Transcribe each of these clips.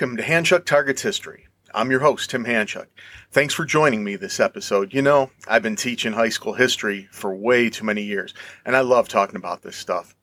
Welcome to Handchuck Targets History. I'm your host, Tim Handchuck. Thanks for joining me this episode. You know, I've been teaching high school history for way too many years, and I love talking about this stuff.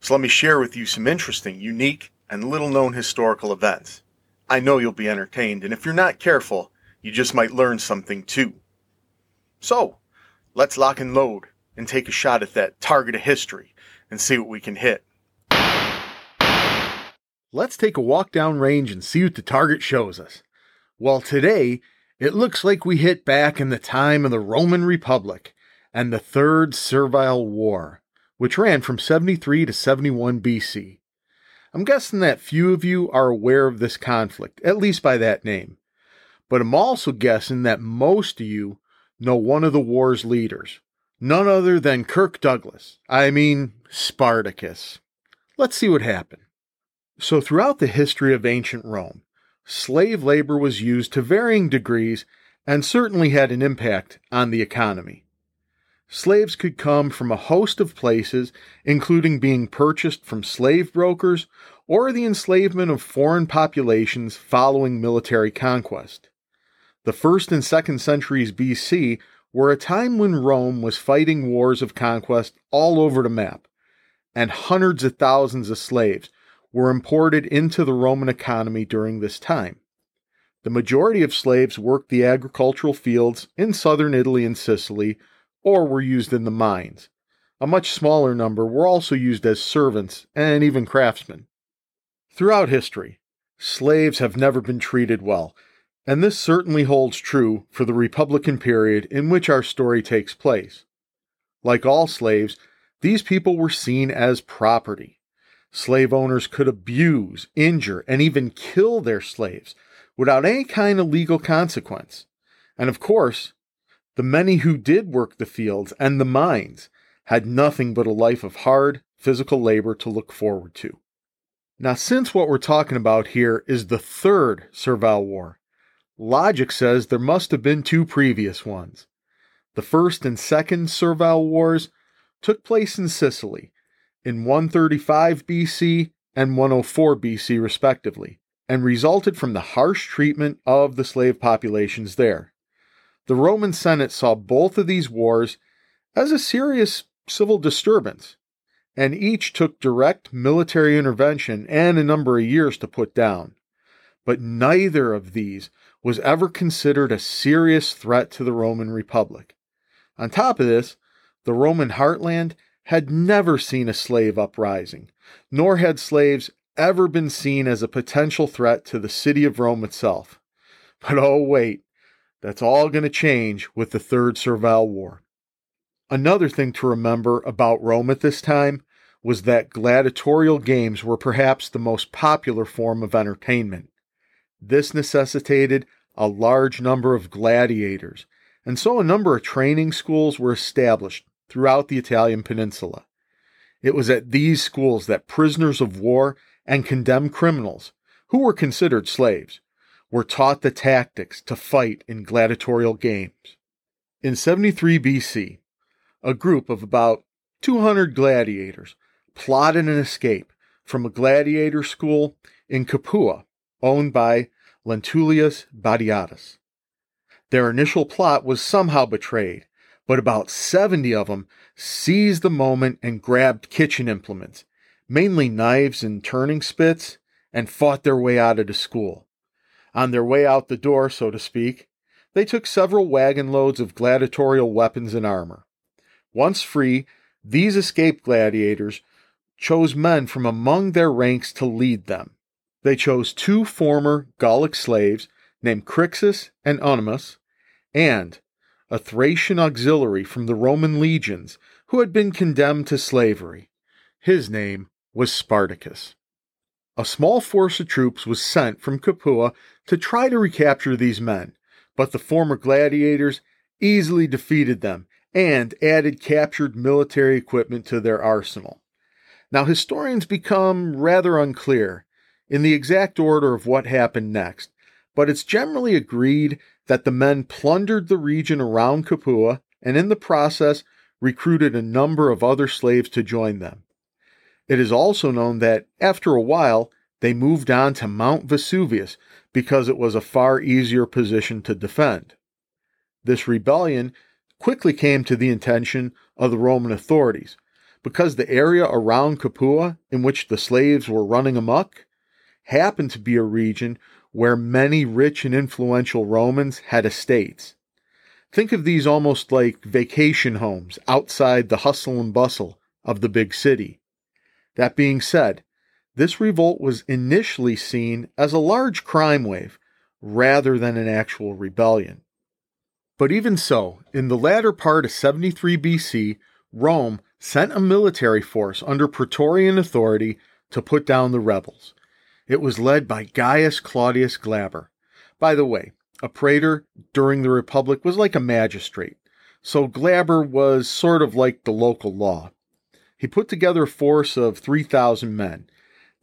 So let me share with you some interesting, unique, and little known historical events. I know you'll be entertained, and if you're not careful, you just might learn something too. So, let's lock and load and take a shot at that target of history and see what we can hit. Let's take a walk down range and see what the target shows us. Well, today, it looks like we hit back in the time of the Roman Republic and the Third Servile War, which ran from 73 to 71 BC. I'm guessing that few of you are aware of this conflict, at least by that name. But I'm also guessing that most of you know one of the war's leaders, none other than Kirk Douglas. I mean, Spartacus. Let's see what happened. So, throughout the history of ancient Rome, slave labor was used to varying degrees and certainly had an impact on the economy. Slaves could come from a host of places, including being purchased from slave brokers or the enslavement of foreign populations following military conquest. The first and second centuries BC were a time when Rome was fighting wars of conquest all over the map, and hundreds of thousands of slaves were imported into the Roman economy during this time. The majority of slaves worked the agricultural fields in southern Italy and Sicily, or were used in the mines. A much smaller number were also used as servants and even craftsmen. Throughout history, slaves have never been treated well, and this certainly holds true for the Republican period in which our story takes place. Like all slaves, these people were seen as property. Slave owners could abuse, injure, and even kill their slaves without any kind of legal consequence. And of course, the many who did work the fields and the mines had nothing but a life of hard physical labor to look forward to. Now, since what we're talking about here is the third Servile War, logic says there must have been two previous ones. The first and second Servile Wars took place in Sicily in 135 BC and 104 BC, respectively, and resulted from the harsh treatment of the slave populations there. The Roman Senate saw both of these wars as a serious civil disturbance, and each took direct military intervention and a number of years to put down. But neither of these was ever considered a serious threat to the Roman Republic. On top of this, the Roman heartland had never seen a slave uprising, nor had slaves ever been seen as a potential threat to the city of Rome itself. But oh, wait, that's all going to change with the Third Servile War. Another thing to remember about Rome at this time was that gladiatorial games were perhaps the most popular form of entertainment. This necessitated a large number of gladiators, and so a number of training schools were established throughout the Italian peninsula. It was at these schools that prisoners of war and condemned criminals, who were considered slaves, were taught the tactics to fight in gladiatorial games. In 73 BC, a group of about 200 gladiators plotted an escape from a gladiator school in Capua owned by Lentulius Batiatus. Their initial plot was somehow betrayed but about 70 of them seized the moment and grabbed kitchen implements, mainly knives and turning spits, and fought their way out of the school. On their way out the door, so to speak, they took several wagon loads of gladiatorial weapons and armor. Once free, these escaped gladiators chose men from among their ranks to lead them. They chose two former Gallic slaves named Crixus and Onimus, and a Thracian auxiliary from the Roman legions who had been condemned to slavery. His name was Spartacus. A small force of troops was sent from Capua to try to recapture these men, but the former gladiators easily defeated them and added captured military equipment to their arsenal. Now, historians become rather unclear in the exact order of what happened next, but it's generally agreed that the men plundered the region around Capua and in the process recruited a number of other slaves to join them. It is also known that after a while, they moved on to Mount Vesuvius because it was a far easier position to defend. This rebellion quickly came to the attention of the Roman authorities because the area around Capua in which the slaves were running amuck happened to be a region where many rich and influential Romans had estates. Think of these almost like vacation homes outside the hustle and bustle of the big city. That being said, this revolt was initially seen as a large crime wave rather than an actual rebellion. But even so, in the latter part of 73 BC, Rome sent a military force under Praetorian authority to put down the rebels. It was led by Gaius Claudius Glaber. By the way, a praetor during the Republic was like a magistrate, so Glaber was sort of like the local law. He put together a force of 3,000 men.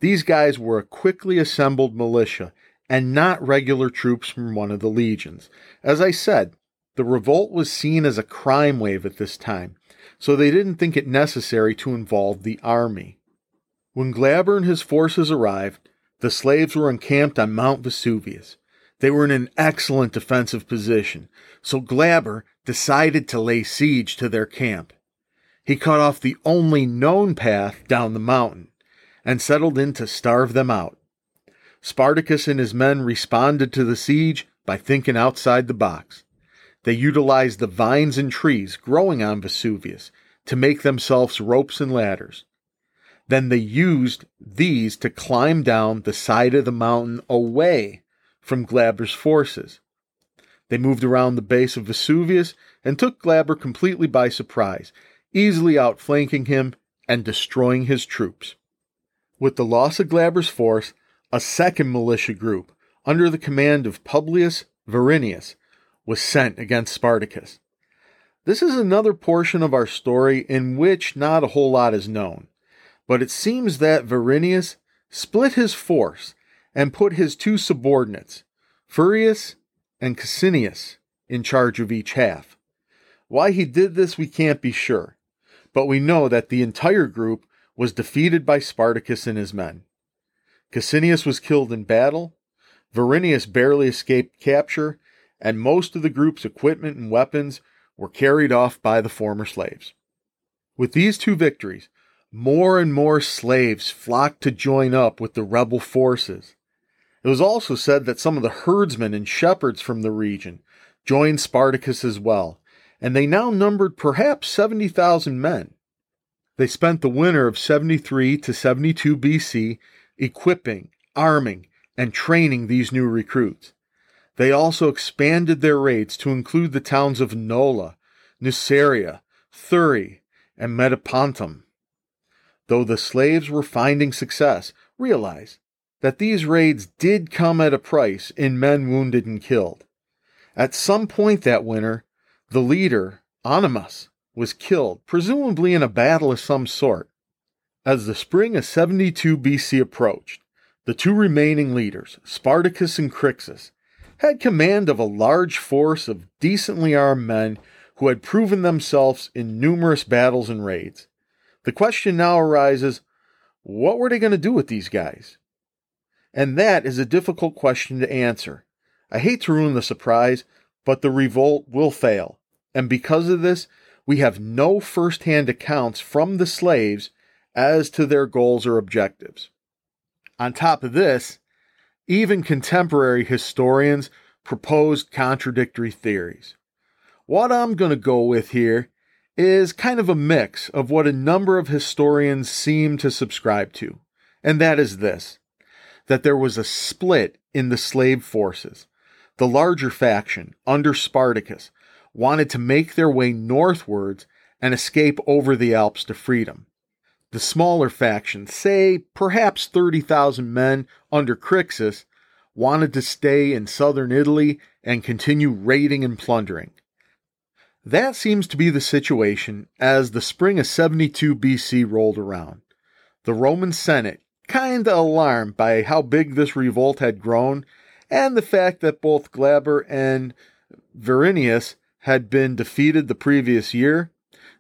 These guys were a quickly assembled militia and not regular troops from one of the legions. As I said, the revolt was seen as a crime wave at this time, so they didn't think it necessary to involve the army. When Glaber and his forces arrived, the slaves were encamped on Mount Vesuvius. They were in an excellent defensive position, so Glaber decided to lay siege to their camp. He cut off the only known path down the mountain and settled in to starve them out. Spartacus and his men responded to the siege by thinking outside the box. They utilized the vines and trees growing on Vesuvius to make themselves ropes and ladders. Then they used these to climb down the side of the mountain away from Glaber's forces. They moved around the base of Vesuvius and took Glaber completely by surprise, easily outflanking him and destroying his troops. With the loss of Glaber's force, a second militia group, under the command of Publius Varinius, was sent against Spartacus. This is another portion of our story in which not a whole lot is known, but it seems that Varinius split his force and put his two subordinates, Furius and Cassinius, in charge of each half. Why he did this, we can't be sure, but we know that the entire group was defeated by Spartacus and his men. Cassinius was killed in battle, Varinius barely escaped capture, and most of the group's equipment and weapons were carried off by the former slaves. With these two victories, more and more slaves flocked to join up with the rebel forces. It was also said that some of the herdsmen and shepherds from the region joined Spartacus as well, and they now numbered perhaps 70,000 men. They spent the winter of 73 to 72 BC equipping, arming, and training these new recruits. They also expanded their raids to include the towns of Nola, Nuceria, Thurii, and Metapontum. Though the slaves were finding success, realize that these raids did come at a price in men wounded and killed. At some point that winter, the leader, Onimus, was killed, presumably in a battle of some sort. As the spring of 72 BC approached, the two remaining leaders, Spartacus and Crixus, had command of a large force of decently armed men who had proven themselves in numerous battles and raids. The question now arises what were they going to do with these guys? And that is a difficult question to answer. I hate to ruin the surprise, but the revolt will fail. And because of this, we have no first hand accounts from the slaves as to their goals or objectives. On top of this, even contemporary historians proposed contradictory theories. What I'm going to go with here is kind of a mix of what a number of historians seem to subscribe to, and that is this that there was a split in the slave forces. The larger faction, under Spartacus, wanted to make their way northwards and escape over the Alps to freedom. The smaller faction, say perhaps 30,000 men under Crixus, wanted to stay in southern Italy and continue raiding and plundering. That seems to be the situation as the spring of 72 BC rolled around. The Roman Senate, kinda alarmed by how big this revolt had grown, and the fact that both Glaber and Varinius had been defeated the previous year,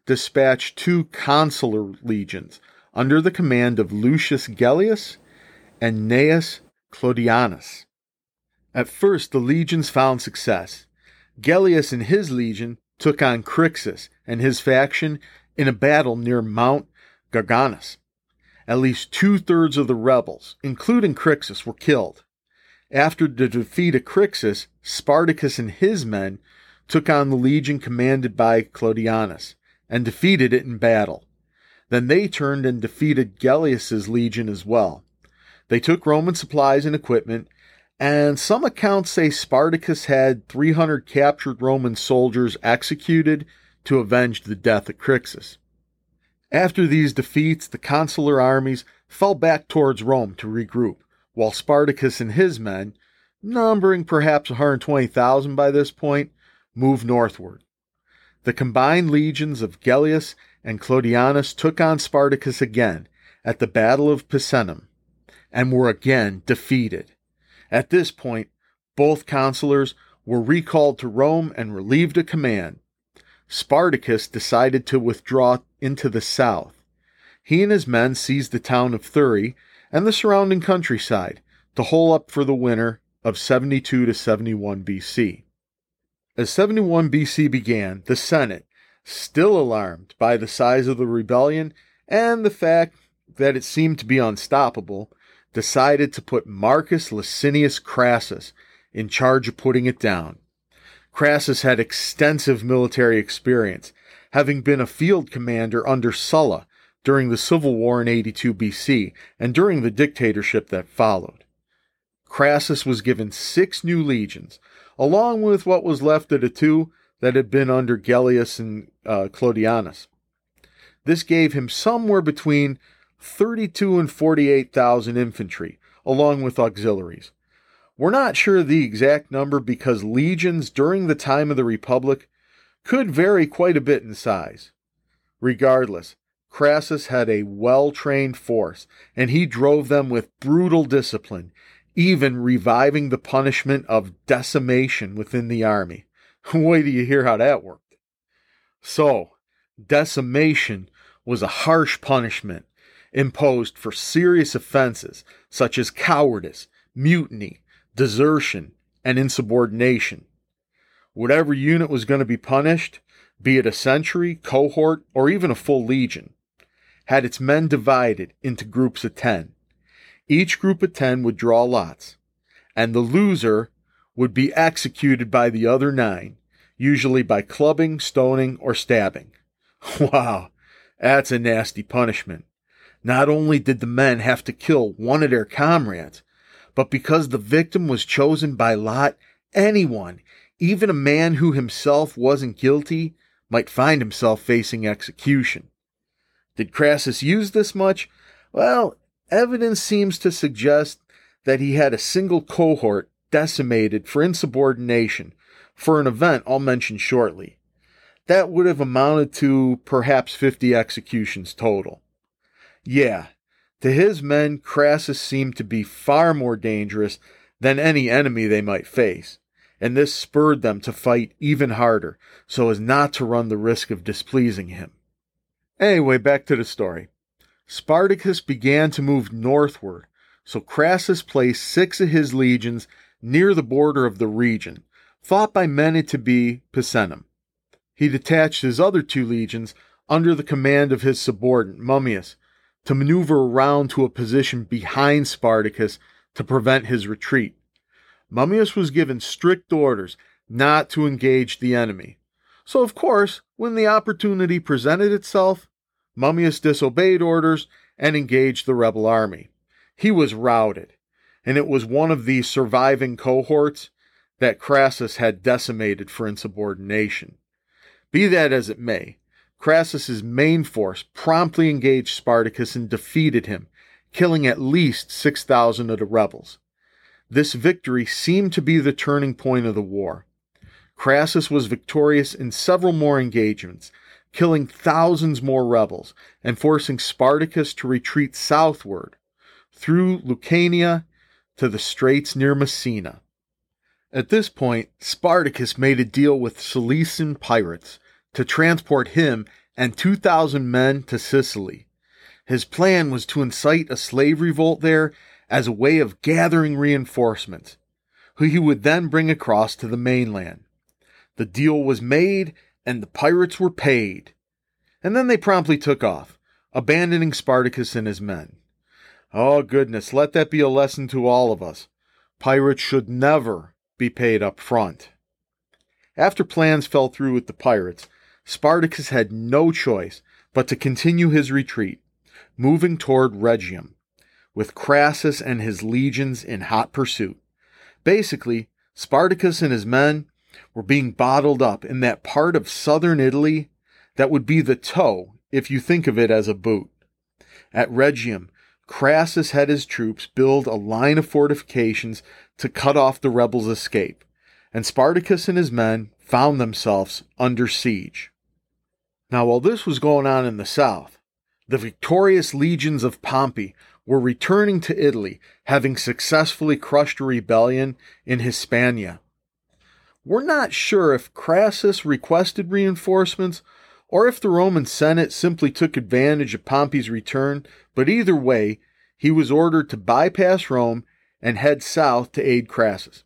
dispatched two consular legions under the command of Lucius Gellius and Gnaeus Clodianus. At first, the legions found success. Gellius and his legion took on Crixus and his faction in a battle near Mount Garganus. At least two thirds of the rebels, including Crixus, were killed. After the defeat of Crixus, Spartacus and his men took on the legion commanded by Clodianus and defeated it in battle. Then they turned and defeated Gellius's legion as well. They took Roman supplies and equipment, and some accounts say Spartacus had 300 captured Roman soldiers executed to avenge the death of Crixus. After these defeats, the consular armies fell back towards Rome to regroup, while Spartacus and his men, numbering perhaps 120,000 by this point, moved northward. The combined legions of Gellius and Clodianus took on Spartacus again at the Battle of Picenum and were again defeated. At this point, both consulars were recalled to Rome and relieved of command. Spartacus decided to withdraw into the south. He and his men seized the town of Thurii and the surrounding countryside to hole up for the winter of 72 to 71 BC. As 71 BC began, the Senate, still alarmed by the size of the rebellion and the fact that it seemed to be unstoppable, decided to put Marcus Licinius Crassus in charge of putting it down. Crassus had extensive military experience, having been a field commander under Sulla during the civil war in 82 BC and during the dictatorship that followed. Crassus was given six new legions, along with what was left of the two that had been under Gellius and uh, Clodianus. This gave him somewhere between 32 and 48,000 infantry, along with auxiliaries. We're not sure the exact number because legions during the time of the Republic could vary quite a bit in size. Regardless, Crassus had a well trained force, and he drove them with brutal discipline, even reviving the punishment of decimation within the army. Wait till you hear how that worked. So, decimation was a harsh punishment imposed for serious offenses such as cowardice, mutiny, desertion, and insubordination. Whatever unit was going to be punished, be it a century, cohort, or even a full legion, had its men divided into groups of 10. Each group of 10 would draw lots, and the loser would be executed by the other nine, usually by clubbing, stoning, or stabbing. Wow, that's a nasty punishment. Not only did the men have to kill one of their comrades, but because the victim was chosen by lot, anyone, even a man who himself wasn't guilty, might find himself facing execution. Did Crassus use this much? Well, evidence seems to suggest that he had a single cohort decimated for insubordination for an event I'll mention shortly. That would have amounted to perhaps 50 executions total. Yeah, to his men, Crassus seemed to be far more dangerous than any enemy they might face, and this spurred them to fight even harder so as not to run the risk of displeasing him. Anyway, back to the story. Spartacus began to move northward, so Crassus placed six of his legions near the border of the region, thought by many to be Picenum. He detached his other two legions under the command of his subordinate, Mummius, to maneuver around to a position behind Spartacus to prevent his retreat. Mummius was given strict orders not to engage the enemy. So, of course, when the opportunity presented itself, Mummius disobeyed orders and engaged the rebel army. He was routed, and it was one of these surviving cohorts that Crassus had decimated for insubordination. Be that as it may, Crassus's main force promptly engaged Spartacus and defeated him, killing at least 6,000 of the rebels. This victory seemed to be the turning point of the war. Crassus was victorious in several more engagements, killing thousands more rebels and forcing Spartacus to retreat southward through Lucania to the straits near Messina. At this point, Spartacus made a deal with Cilician pirates to transport him and 2,000 men to Sicily. His plan was to incite a slave revolt there as a way of gathering reinforcements, who he would then bring across to the mainland. The deal was made and the pirates were paid. And then they promptly took off, abandoning Spartacus and his men. Oh, goodness, let that be a lesson to all of us. Pirates should never be paid up front. After plans fell through with the pirates, Spartacus had no choice but to continue his retreat, moving toward Rhegium, with Crassus and his legions in hot pursuit. Basically, Spartacus and his men were being bottled up in that part of southern Italy that would be the toe if you think of it as a boot. At Rhegium, Crassus had his troops build a line of fortifications to cut off the rebels' escape, and Spartacus and his men found themselves under siege. Now, while this was going on in the south, the victorious legions of Pompey were returning to Italy, having successfully crushed a rebellion in Hispania. We're not sure if Crassus requested reinforcements or if the Roman Senate simply took advantage of Pompey's return, but either way, he was ordered to bypass Rome and head south to aid Crassus.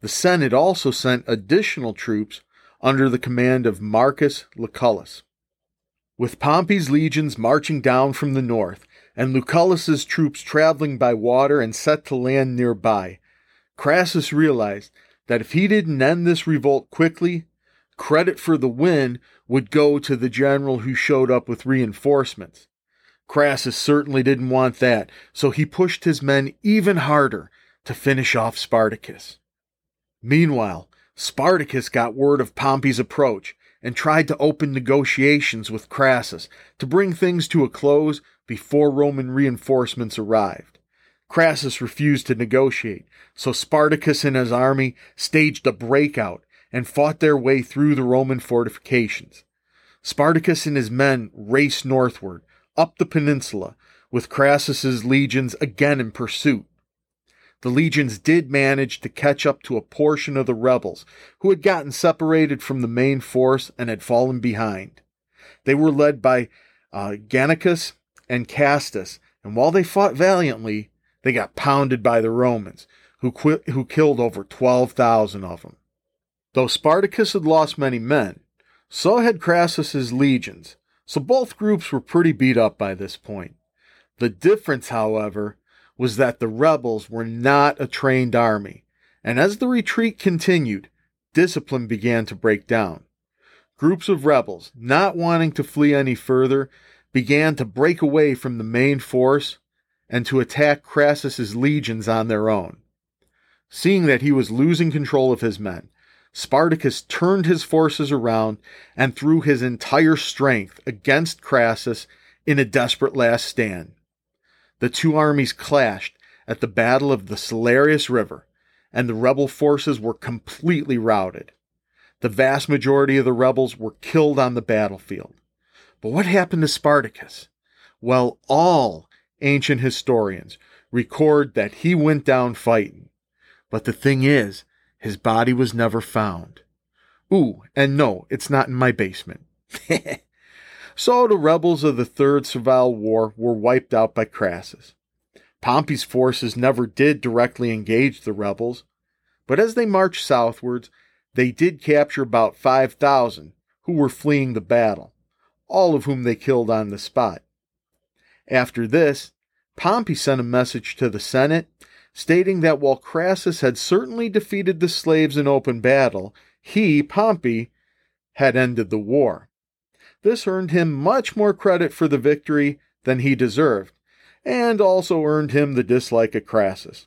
The Senate also sent additional troops under the command of Marcus Lucullus. With Pompey's legions marching down from the north and Lucullus's troops traveling by water and set to land nearby, Crassus realized that if he didn't end this revolt quickly, credit for the win would go to the general who showed up with reinforcements. Crassus certainly didn't want that, so he pushed his men even harder to finish off Spartacus. Meanwhile, Spartacus got word of Pompey's approach and tried to open negotiations with Crassus to bring things to a close before Roman reinforcements arrived. Crassus refused to negotiate, so Spartacus and his army staged a breakout and fought their way through the Roman fortifications. Spartacus and his men raced northward, up the peninsula, with Crassus's legions again in pursuit. The legions did manage to catch up to a portion of the rebels who had gotten separated from the main force and had fallen behind. They were led by uh, Gannicus and Castus, and while they fought valiantly, they got pounded by the Romans, who, qui- who killed over 12,000 of them. Though Spartacus had lost many men, so had Crassus's legions, so both groups were pretty beat up by this point. The difference, however, was that the rebels were not a trained army, and as the retreat continued, discipline began to break down. Groups of rebels, not wanting to flee any further, began to break away from the main force and to attack Crassus's legions on their own. Seeing that he was losing control of his men, Spartacus turned his forces around and threw his entire strength against Crassus in a desperate last stand. The two armies clashed at the Battle of the Silarius River, and the rebel forces were completely routed. The vast majority of the rebels were killed on the battlefield. But what happened to Spartacus? Well, all ancient historians record that he went down fighting. But the thing is, his body was never found. Ooh, and no, it's not in my basement. so the rebels of the Third Servile War were wiped out by Crassus. Pompey's forces never did directly engage the rebels, but as they marched southwards, they did capture about 5,000 who were fleeing the battle, all of whom they killed on the spot. After this, Pompey sent a message to the Senate stating that while Crassus had certainly defeated the slaves in open battle, he, Pompey, had ended the war. This earned him much more credit for the victory than he deserved, and also earned him the dislike of Crassus.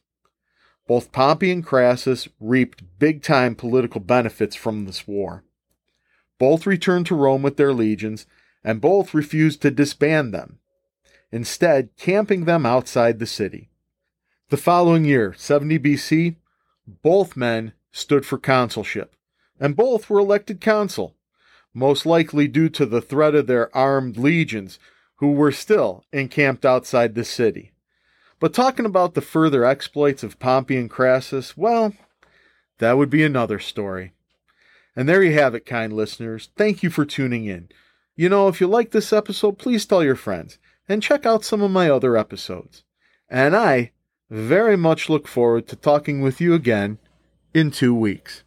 Both Pompey and Crassus reaped big time political benefits from this war. Both returned to Rome with their legions, and both refused to disband them, instead, camping them outside the city. The following year, 70 BC, both men stood for consulship, and both were elected consul, most likely due to the threat of their armed legions who were still encamped outside the city. But talking about the further exploits of Pompey and Crassus, well, that would be another story. And there you have it, kind listeners. Thank you for tuning in. You know, if you like this episode, please tell your friends and check out some of my other episodes. And I Very much look forward to talking with you again in two weeks.